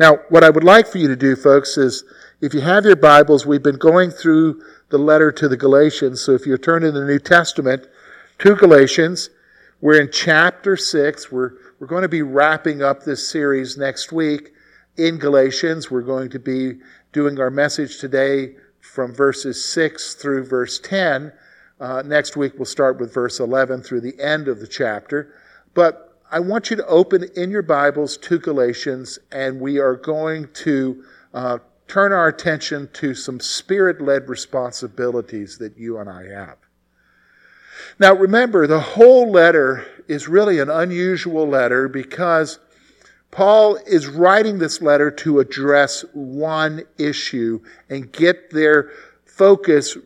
Now, what I would like for you to do, folks, is if you have your Bibles, we've been going through the letter to the Galatians. So if you turn in the New Testament to Galatians, we're in chapter 6. We're, we're going to be wrapping up this series next week in Galatians. We're going to be doing our message today from verses 6 through verse 10. Uh, next week, we'll start with verse 11 through the end of the chapter. But I want you to open in your Bibles to Galatians, and we are going to uh, turn our attention to some spirit led responsibilities that you and I have. Now, remember, the whole letter is really an unusual letter because Paul is writing this letter to address one issue and get their focus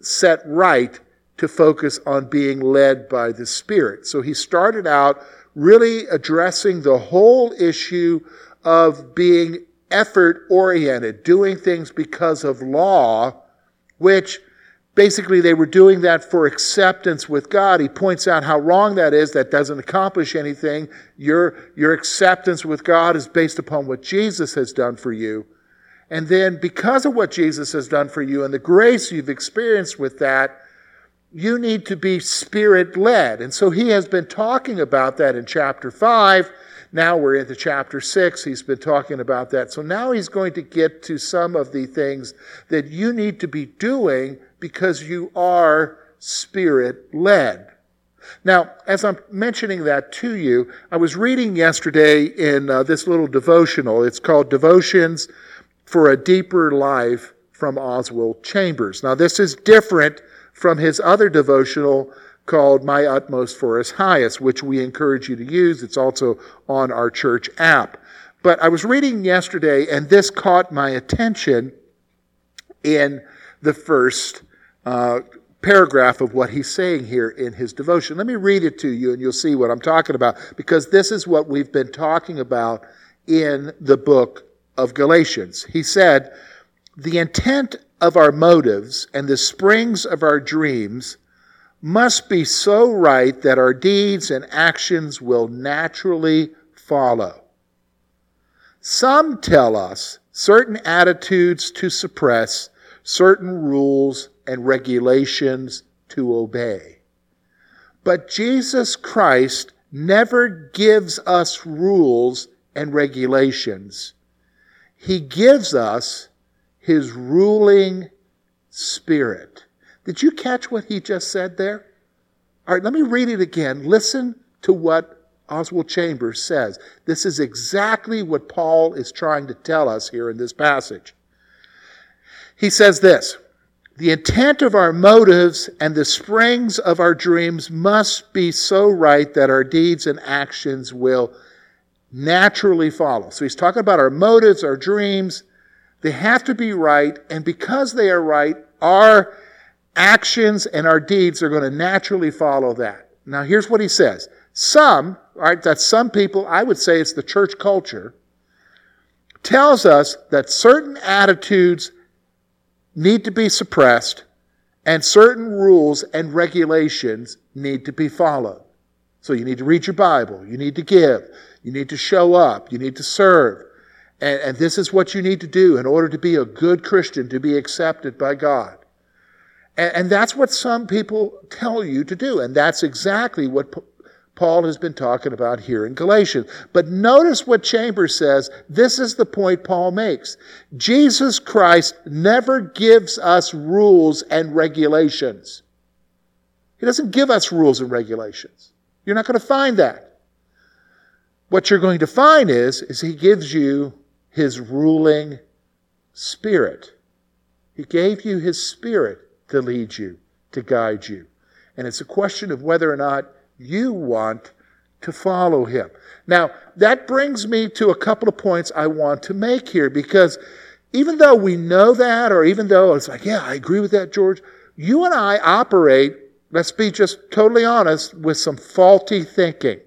set right to focus on being led by the Spirit. So he started out really addressing the whole issue of being effort oriented, doing things because of law, which basically they were doing that for acceptance with God. He points out how wrong that is. That doesn't accomplish anything. Your, your acceptance with God is based upon what Jesus has done for you. And then because of what Jesus has done for you and the grace you've experienced with that, you need to be spirit led. And so he has been talking about that in chapter 5. Now we're into chapter 6. He's been talking about that. So now he's going to get to some of the things that you need to be doing because you are spirit led. Now, as I'm mentioning that to you, I was reading yesterday in uh, this little devotional. It's called Devotions for a Deeper Life from Oswald Chambers. Now, this is different from his other devotional called My Utmost for His Highest, which we encourage you to use. It's also on our church app. But I was reading yesterday, and this caught my attention in the first uh, paragraph of what he's saying here in his devotion. Let me read it to you and you'll see what I'm talking about because this is what we've been talking about in the book of Galatians. He said, The intent of our motives and the springs of our dreams must be so right that our deeds and actions will naturally follow. Some tell us certain attitudes to suppress, certain rules and regulations to obey. But Jesus Christ never gives us rules and regulations. He gives us his ruling spirit. Did you catch what he just said there? All right, let me read it again. Listen to what Oswald Chambers says. This is exactly what Paul is trying to tell us here in this passage. He says this the intent of our motives and the springs of our dreams must be so right that our deeds and actions will naturally follow. So he's talking about our motives, our dreams. They have to be right, and because they are right, our actions and our deeds are going to naturally follow that. Now, here's what he says. Some, right, that some people, I would say it's the church culture, tells us that certain attitudes need to be suppressed and certain rules and regulations need to be followed. So you need to read your Bible, you need to give, you need to show up, you need to serve. And, and this is what you need to do in order to be a good Christian, to be accepted by God. And, and that's what some people tell you to do. And that's exactly what Paul has been talking about here in Galatians. But notice what Chambers says. This is the point Paul makes. Jesus Christ never gives us rules and regulations. He doesn't give us rules and regulations. You're not going to find that. What you're going to find is, is he gives you his ruling spirit. He gave you his spirit to lead you, to guide you. And it's a question of whether or not you want to follow him. Now, that brings me to a couple of points I want to make here because even though we know that, or even though it's like, yeah, I agree with that, George, you and I operate, let's be just totally honest, with some faulty thinking.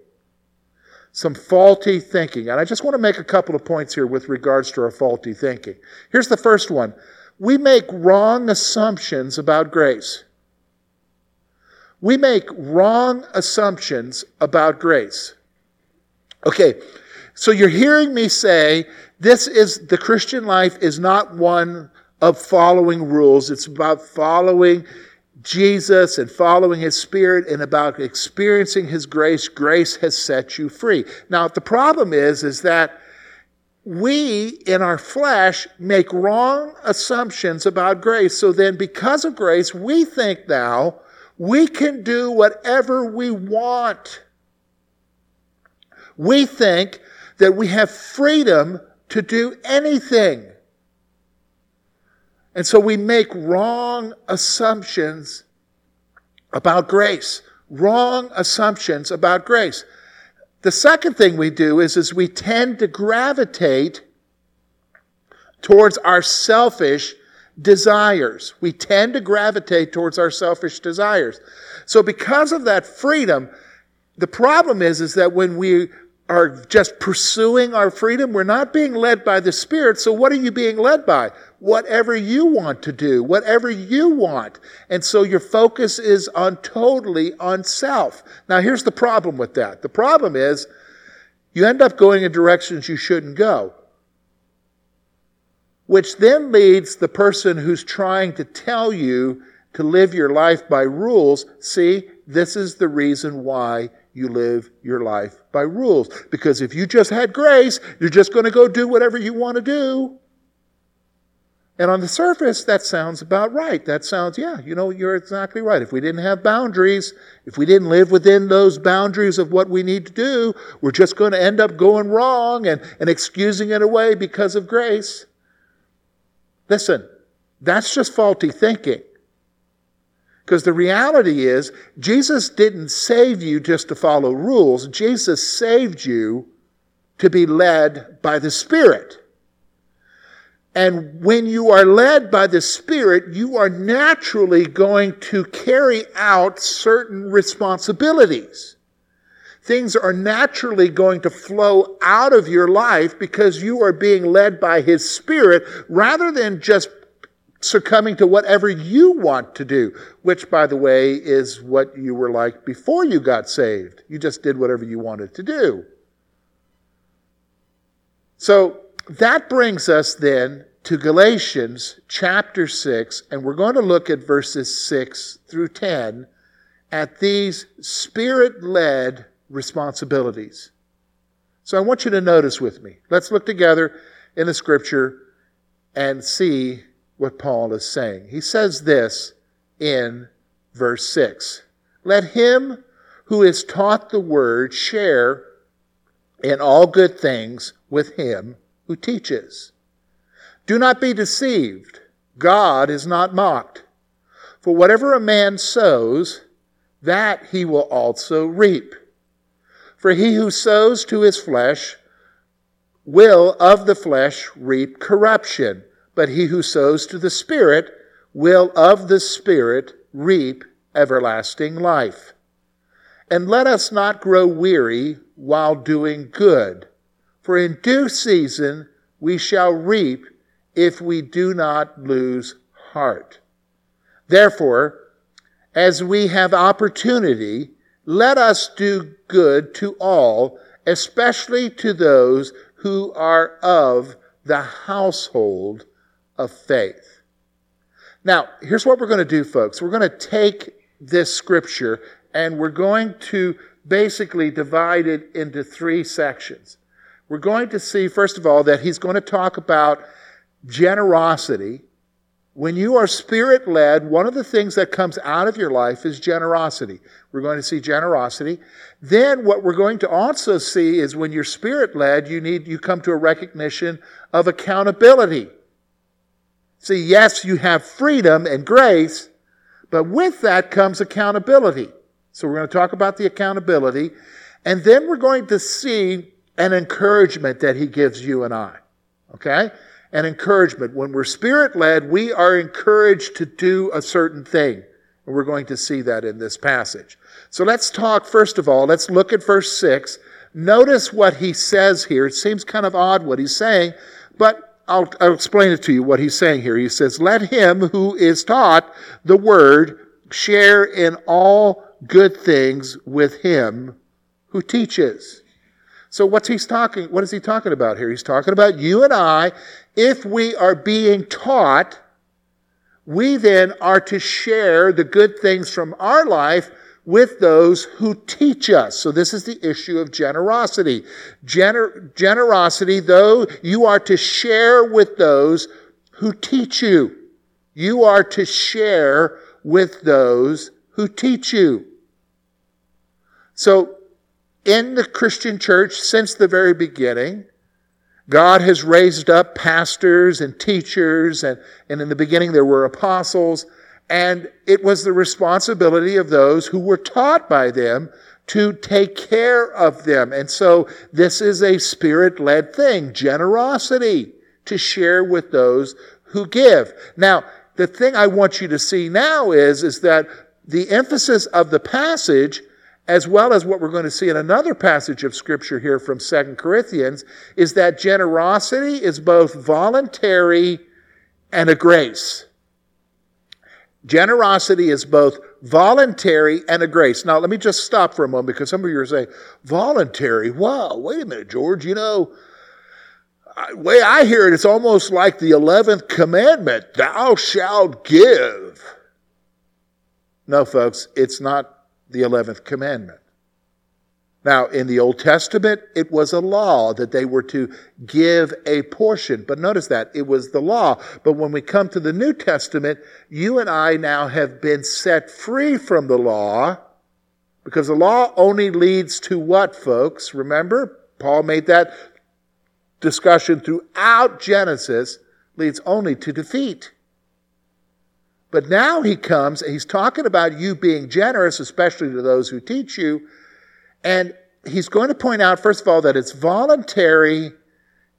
Some faulty thinking. And I just want to make a couple of points here with regards to our faulty thinking. Here's the first one we make wrong assumptions about grace. We make wrong assumptions about grace. Okay, So you're hearing me say this is the Christian life is not one of following rules. It's about following Jesus and following his spirit and about experiencing his grace. Grace has set you free. Now, the problem is, is that we in our flesh make wrong assumptions about grace. So then, because of grace, we think now we can do whatever we want. We think that we have freedom to do anything. And so we make wrong assumptions about grace. Wrong assumptions about grace. The second thing we do is, is we tend to gravitate towards our selfish desires. We tend to gravitate towards our selfish desires. So because of that freedom, the problem is, is that when we are just pursuing our freedom. We're not being led by the Spirit. So what are you being led by? Whatever you want to do, whatever you want. And so your focus is on totally on self. Now here's the problem with that. The problem is you end up going in directions you shouldn't go. Which then leads the person who's trying to tell you to live your life by rules, see, this is the reason why you live your life by rules. Because if you just had grace, you're just going to go do whatever you want to do. And on the surface, that sounds about right. That sounds, yeah, you know, you're exactly right. If we didn't have boundaries, if we didn't live within those boundaries of what we need to do, we're just going to end up going wrong and, and excusing it away because of grace. Listen, that's just faulty thinking. Because the reality is, Jesus didn't save you just to follow rules. Jesus saved you to be led by the Spirit. And when you are led by the Spirit, you are naturally going to carry out certain responsibilities. Things are naturally going to flow out of your life because you are being led by His Spirit rather than just succumbing to whatever you want to do, which, by the way, is what you were like before you got saved. You just did whatever you wanted to do. So that brings us then to Galatians chapter 6, and we're going to look at verses 6 through 10 at these spirit led responsibilities. So I want you to notice with me. Let's look together in the scripture and see what Paul is saying. He says this in verse 6 Let him who is taught the word share in all good things with him who teaches. Do not be deceived. God is not mocked. For whatever a man sows, that he will also reap. For he who sows to his flesh will of the flesh reap corruption but he who sows to the Spirit will of the Spirit reap everlasting life. And let us not grow weary while doing good, for in due season we shall reap if we do not lose heart. Therefore, as we have opportunity, let us do good to all, especially to those who are of the household of faith. Now, here's what we're going to do, folks. We're going to take this scripture and we're going to basically divide it into three sections. We're going to see, first of all, that he's going to talk about generosity. When you are spirit led, one of the things that comes out of your life is generosity. We're going to see generosity. Then what we're going to also see is when you're spirit led, you need, you come to a recognition of accountability. See, yes, you have freedom and grace, but with that comes accountability. So we're going to talk about the accountability, and then we're going to see an encouragement that he gives you and I. Okay? An encouragement. When we're spirit led, we are encouraged to do a certain thing. And we're going to see that in this passage. So let's talk, first of all, let's look at verse 6. Notice what he says here. It seems kind of odd what he's saying, but I'll, I'll explain it to you what he's saying here. He says, Let him who is taught the word share in all good things with him who teaches. So what's he talking what is he talking about here? He's talking about you and I if we are being taught we then are to share the good things from our life with those who teach us. So this is the issue of generosity. Gener- generosity, though, you are to share with those who teach you. You are to share with those who teach you. So in the Christian church since the very beginning, God has raised up pastors and teachers, and, and in the beginning there were apostles, and it was the responsibility of those who were taught by them to take care of them. And so this is a spirit led thing generosity to share with those who give. Now, the thing I want you to see now is, is that the emphasis of the passage as well as what we're going to see in another passage of scripture here from Second Corinthians, is that generosity is both voluntary and a grace. Generosity is both voluntary and a grace. Now, let me just stop for a moment because some of you are saying, voluntary? Wow, wait a minute, George. You know, the way I hear it, it's almost like the 11th commandment thou shalt give. No, folks, it's not the 11th commandment. Now, in the Old Testament, it was a law that they were to give a portion. But notice that it was the law. But when we come to the New Testament, you and I now have been set free from the law because the law only leads to what, folks? Remember, Paul made that discussion throughout Genesis, leads only to defeat. But now he comes, he's talking about you being generous, especially to those who teach you. And he's going to point out, first of all, that it's voluntary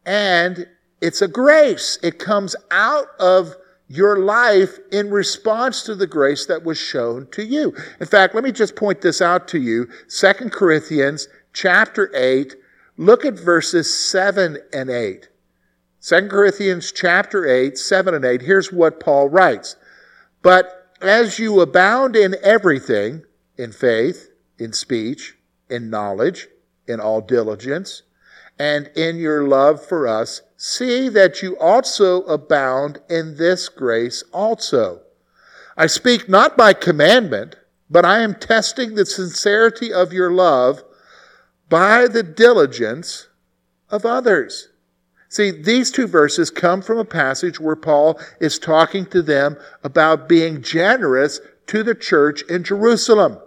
and it's a grace. It comes out of your life in response to the grace that was shown to you. In fact, let me just point this out to you. Second Corinthians chapter 8, look at verses 7 and 8. 2 Corinthians chapter 8, 7 and 8. Here's what Paul writes. But as you abound in everything, in faith, in speech, in knowledge, in all diligence, and in your love for us, see that you also abound in this grace also. I speak not by commandment, but I am testing the sincerity of your love by the diligence of others. See, these two verses come from a passage where Paul is talking to them about being generous to the church in Jerusalem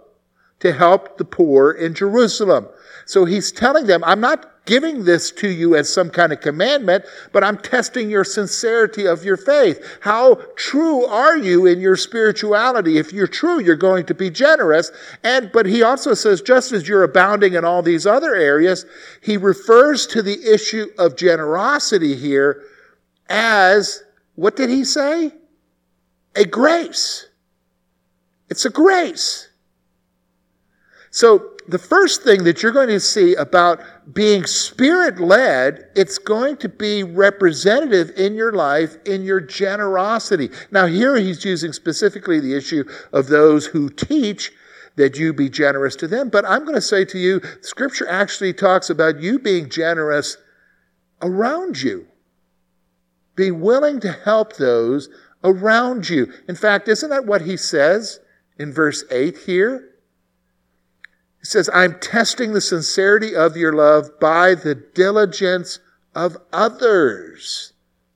to help the poor in Jerusalem. So he's telling them, I'm not giving this to you as some kind of commandment, but I'm testing your sincerity of your faith. How true are you in your spirituality? If you're true, you're going to be generous. And, but he also says, just as you're abounding in all these other areas, he refers to the issue of generosity here as, what did he say? A grace. It's a grace. So the first thing that you're going to see about being spirit led, it's going to be representative in your life in your generosity. Now, here he's using specifically the issue of those who teach that you be generous to them. But I'm going to say to you, scripture actually talks about you being generous around you. Be willing to help those around you. In fact, isn't that what he says in verse 8 here? He says, I'm testing the sincerity of your love by the diligence of others.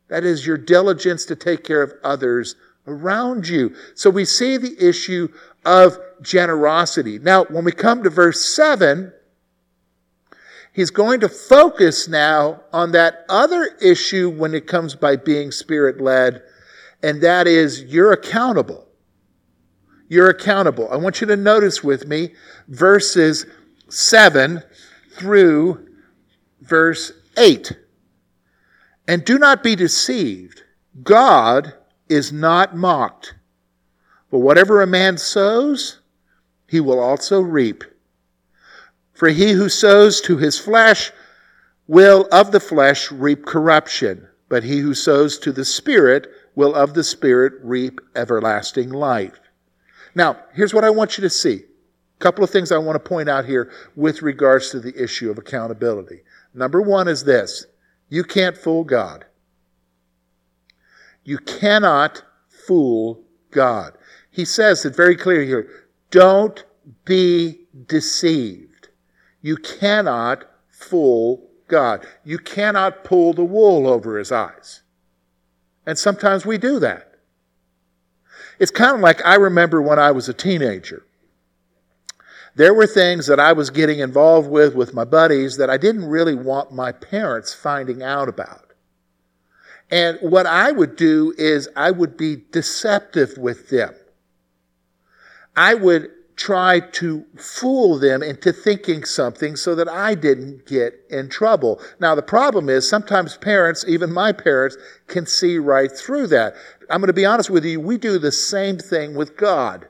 That is your diligence to take care of others around you. So we see the issue of generosity. Now, when we come to verse 7, he's going to focus now on that other issue when it comes by being spirit led, and that is you're accountable you're accountable. I want you to notice with me verses 7 through verse 8. And do not be deceived. God is not mocked. For whatever a man sows, he will also reap. For he who sows to his flesh will of the flesh reap corruption, but he who sows to the Spirit will of the Spirit reap everlasting life. Now, here's what I want you to see. A couple of things I want to point out here with regards to the issue of accountability. Number one is this you can't fool God. You cannot fool God. He says it very clear here don't be deceived. You cannot fool God. You cannot pull the wool over his eyes. And sometimes we do that. It's kind of like I remember when I was a teenager. There were things that I was getting involved with with my buddies that I didn't really want my parents finding out about. And what I would do is I would be deceptive with them. I would try to fool them into thinking something so that I didn't get in trouble. Now, the problem is sometimes parents, even my parents, can see right through that. I'm going to be honest with you, we do the same thing with God.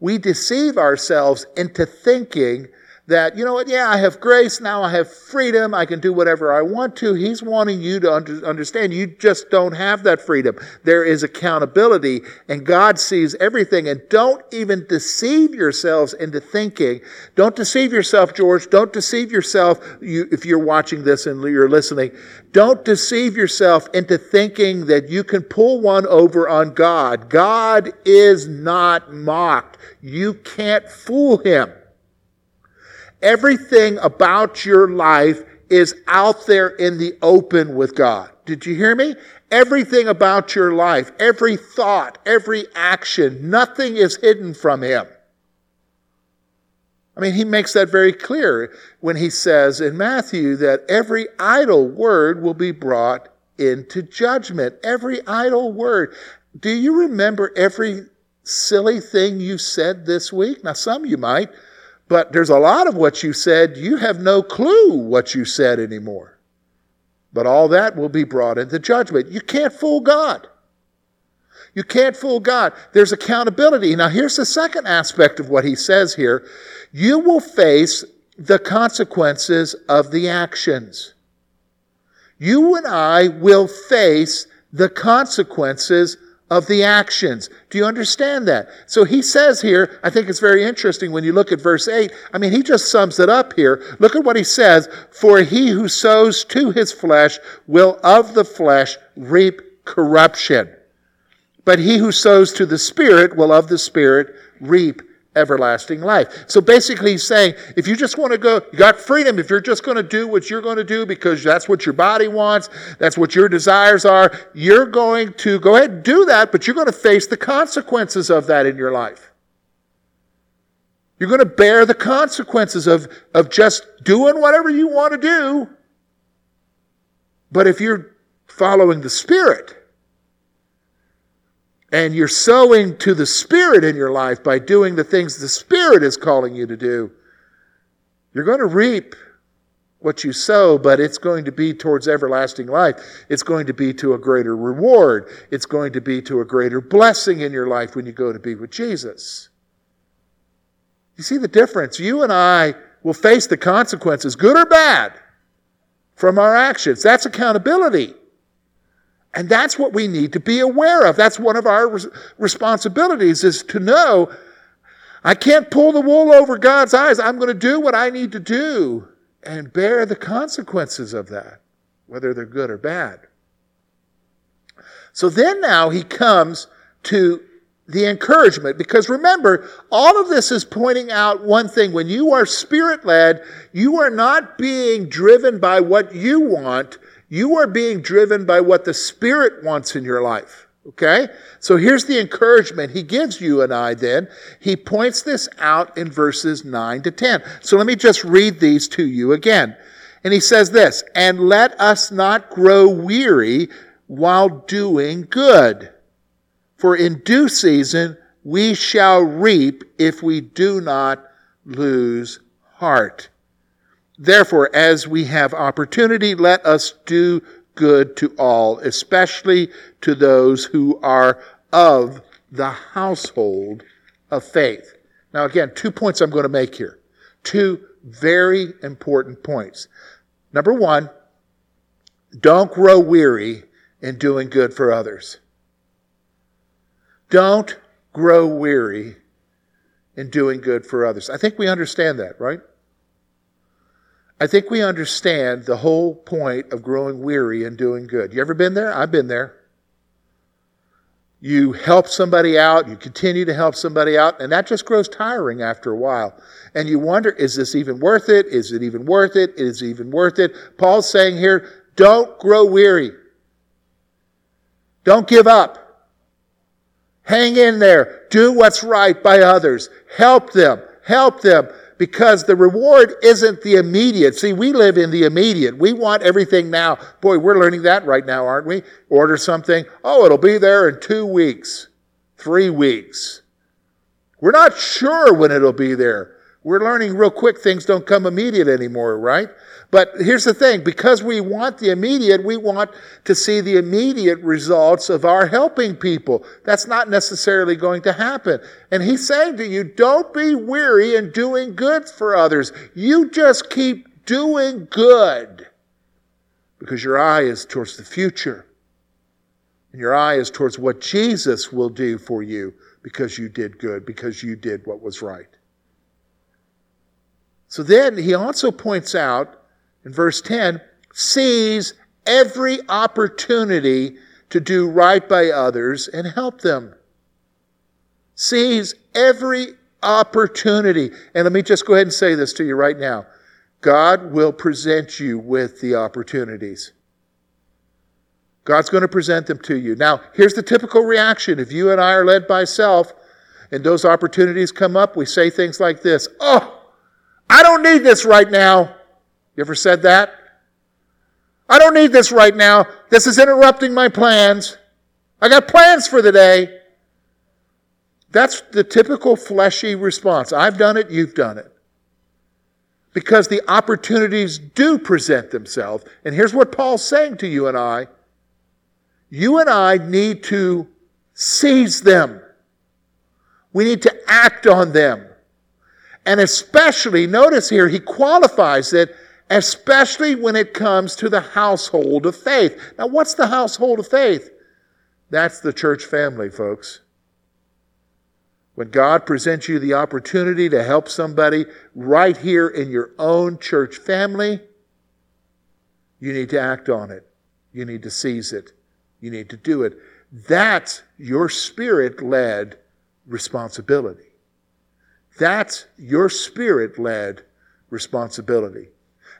We deceive ourselves into thinking that, you know what, yeah, I have grace, now I have freedom, I can do whatever I want to. He's wanting you to under, understand you just don't have that freedom. There is accountability, and God sees everything. And don't even deceive yourselves into thinking. Don't deceive yourself, George. Don't deceive yourself you, if you're watching this and you're listening. Don't deceive yourself into thinking that you can pull one over on God. God is not mocked. You can't fool him. Everything about your life is out there in the open with God. Did you hear me? Everything about your life, every thought, every action, nothing is hidden from Him. I mean, He makes that very clear when He says in Matthew that every idle word will be brought into judgment. Every idle word. Do you remember every silly thing you said this week? Now, some you might. But there's a lot of what you said, you have no clue what you said anymore. But all that will be brought into judgment. You can't fool God. You can't fool God. There's accountability. Now, here's the second aspect of what he says here you will face the consequences of the actions. You and I will face the consequences of the actions. Do you understand that? So he says here, I think it's very interesting when you look at verse 8. I mean, he just sums it up here. Look at what he says For he who sows to his flesh will of the flesh reap corruption. But he who sows to the Spirit will of the Spirit reap everlasting life. So basically, he's saying if you just want to go, you got freedom. If you're just going to do what you're going to do because that's what your body wants, that's what your desires are, you're going to go ahead and do that, but you're going to face the consequences of that in your life. You're going to bear the consequences of, of just doing whatever you want to do. But if you're following the Spirit, and you're sowing to the Spirit in your life by doing the things the Spirit is calling you to do, you're going to reap what you sow, but it's going to be towards everlasting life. It's going to be to a greater reward. It's going to be to a greater blessing in your life when you go to be with Jesus. You see the difference? You and I will face the consequences, good or bad, from our actions. That's accountability. And that's what we need to be aware of. That's one of our responsibilities is to know I can't pull the wool over God's eyes. I'm going to do what I need to do and bear the consequences of that, whether they're good or bad. So then now he comes to the encouragement because remember, all of this is pointing out one thing. When you are spirit led, you are not being driven by what you want. You are being driven by what the Spirit wants in your life. Okay? So here's the encouragement he gives you and I then. He points this out in verses 9 to 10. So let me just read these to you again. And he says this, and let us not grow weary while doing good. For in due season we shall reap if we do not lose heart. Therefore, as we have opportunity, let us do good to all, especially to those who are of the household of faith. Now, again, two points I'm going to make here. Two very important points. Number one, don't grow weary in doing good for others. Don't grow weary in doing good for others. I think we understand that, right? I think we understand the whole point of growing weary and doing good. You ever been there? I've been there. You help somebody out, you continue to help somebody out, and that just grows tiring after a while. And you wonder, is this even worth it? Is it even worth it? Is it even worth it? Paul's saying here, don't grow weary. Don't give up. Hang in there. Do what's right by others. Help them. Help them because the reward isn't the immediate. See, we live in the immediate. We want everything now. Boy, we're learning that right now, aren't we? Order something. Oh, it'll be there in two weeks, three weeks. We're not sure when it'll be there. We're learning real quick things don't come immediate anymore, right? But here's the thing because we want the immediate, we want to see the immediate results of our helping people. That's not necessarily going to happen. And he's saying to you, don't be weary in doing good for others. You just keep doing good because your eye is towards the future. And your eye is towards what Jesus will do for you because you did good, because you did what was right. So then he also points out in verse 10 seize every opportunity to do right by others and help them. Seize every opportunity. And let me just go ahead and say this to you right now God will present you with the opportunities. God's going to present them to you. Now, here's the typical reaction. If you and I are led by self and those opportunities come up, we say things like this Oh, I don't need this right now. You ever said that? I don't need this right now. This is interrupting my plans. I got plans for the day. That's the typical fleshy response. I've done it, you've done it. Because the opportunities do present themselves. And here's what Paul's saying to you and I you and I need to seize them, we need to act on them. And especially, notice here, he qualifies it especially when it comes to the household of faith. Now, what's the household of faith? That's the church family, folks. When God presents you the opportunity to help somebody right here in your own church family, you need to act on it. You need to seize it. You need to do it. That's your spirit led responsibility. That's your spirit led responsibility.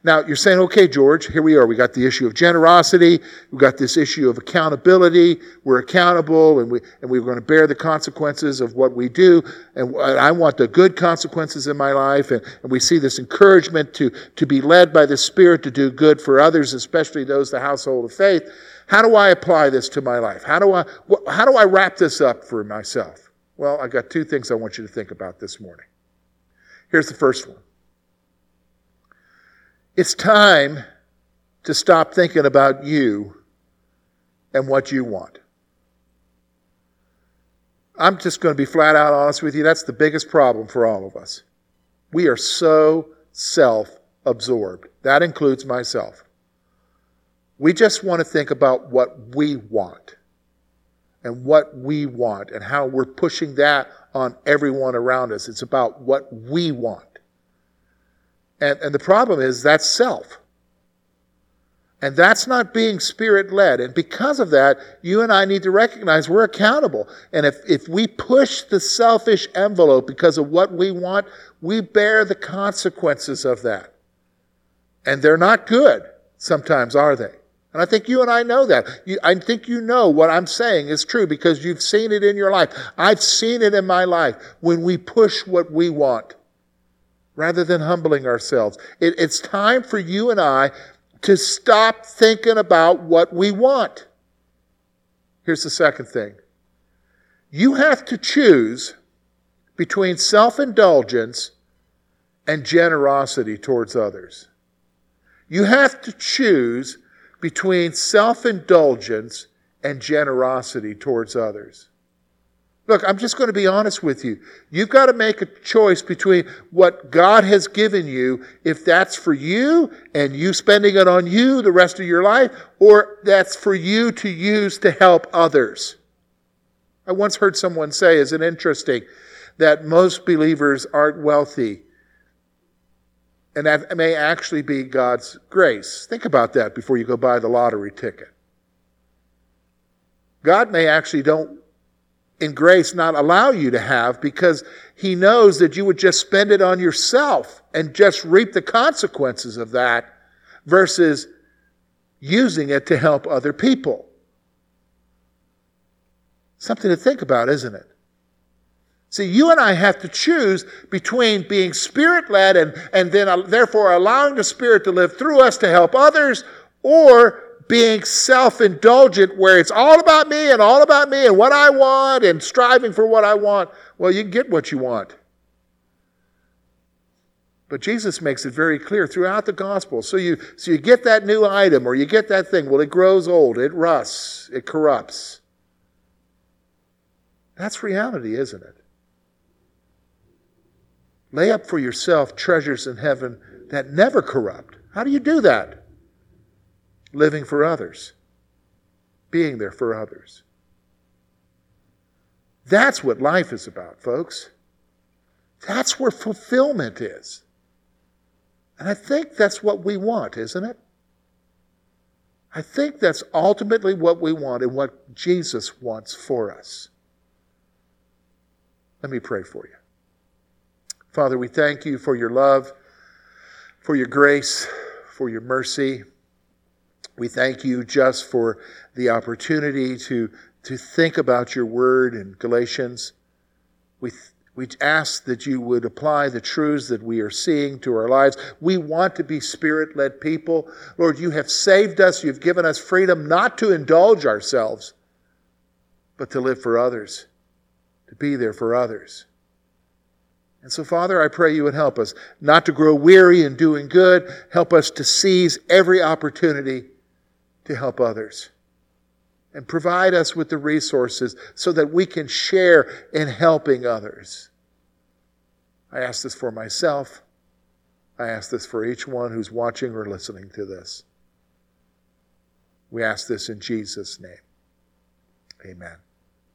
Now, you're saying, okay, George, here we are. We got the issue of generosity. We've got this issue of accountability. We're accountable and, we, and we're going to bear the consequences of what we do. And I want the good consequences in my life. And, and we see this encouragement to, to be led by the Spirit to do good for others, especially those the household of faith. How do I apply this to my life? How do I, how do I wrap this up for myself? Well, I got two things I want you to think about this morning. Here's the first one. It's time to stop thinking about you and what you want. I'm just going to be flat out honest with you. That's the biggest problem for all of us. We are so self absorbed. That includes myself. We just want to think about what we want and what we want and how we're pushing that on everyone around us. It's about what we want. And, and the problem is that's self. And that's not being spirit led. And because of that, you and I need to recognize we're accountable. And if, if we push the selfish envelope because of what we want, we bear the consequences of that. And they're not good sometimes, are they? And I think you and I know that. You, I think you know what I'm saying is true because you've seen it in your life. I've seen it in my life when we push what we want rather than humbling ourselves. It, it's time for you and I to stop thinking about what we want. Here's the second thing you have to choose between self indulgence and generosity towards others. You have to choose between self indulgence and generosity towards others. Look, I'm just going to be honest with you. You've got to make a choice between what God has given you, if that's for you and you spending it on you the rest of your life, or that's for you to use to help others. I once heard someone say, isn't it interesting, that most believers aren't wealthy. And that may actually be God's grace. Think about that before you go buy the lottery ticket. God may actually don't in grace not allow you to have because he knows that you would just spend it on yourself and just reap the consequences of that versus using it to help other people. Something to think about, isn't it? See, you and I have to choose between being spirit led and, and then uh, therefore allowing the Spirit to live through us to help others, or being self indulgent where it's all about me and all about me and what I want and striving for what I want. Well, you get what you want. But Jesus makes it very clear throughout the gospel. So you, so you get that new item or you get that thing. Well, it grows old, it rusts, it corrupts. That's reality, isn't it? Lay up for yourself treasures in heaven that never corrupt. How do you do that? Living for others, being there for others. That's what life is about, folks. That's where fulfillment is. And I think that's what we want, isn't it? I think that's ultimately what we want and what Jesus wants for us. Let me pray for you. Father, we thank you for your love, for your grace, for your mercy. We thank you just for the opportunity to, to think about your word in Galatians. We, we ask that you would apply the truths that we are seeing to our lives. We want to be spirit led people. Lord, you have saved us. You've given us freedom not to indulge ourselves, but to live for others, to be there for others. And so, Father, I pray you would help us not to grow weary in doing good. Help us to seize every opportunity to help others. And provide us with the resources so that we can share in helping others. I ask this for myself. I ask this for each one who's watching or listening to this. We ask this in Jesus' name. Amen.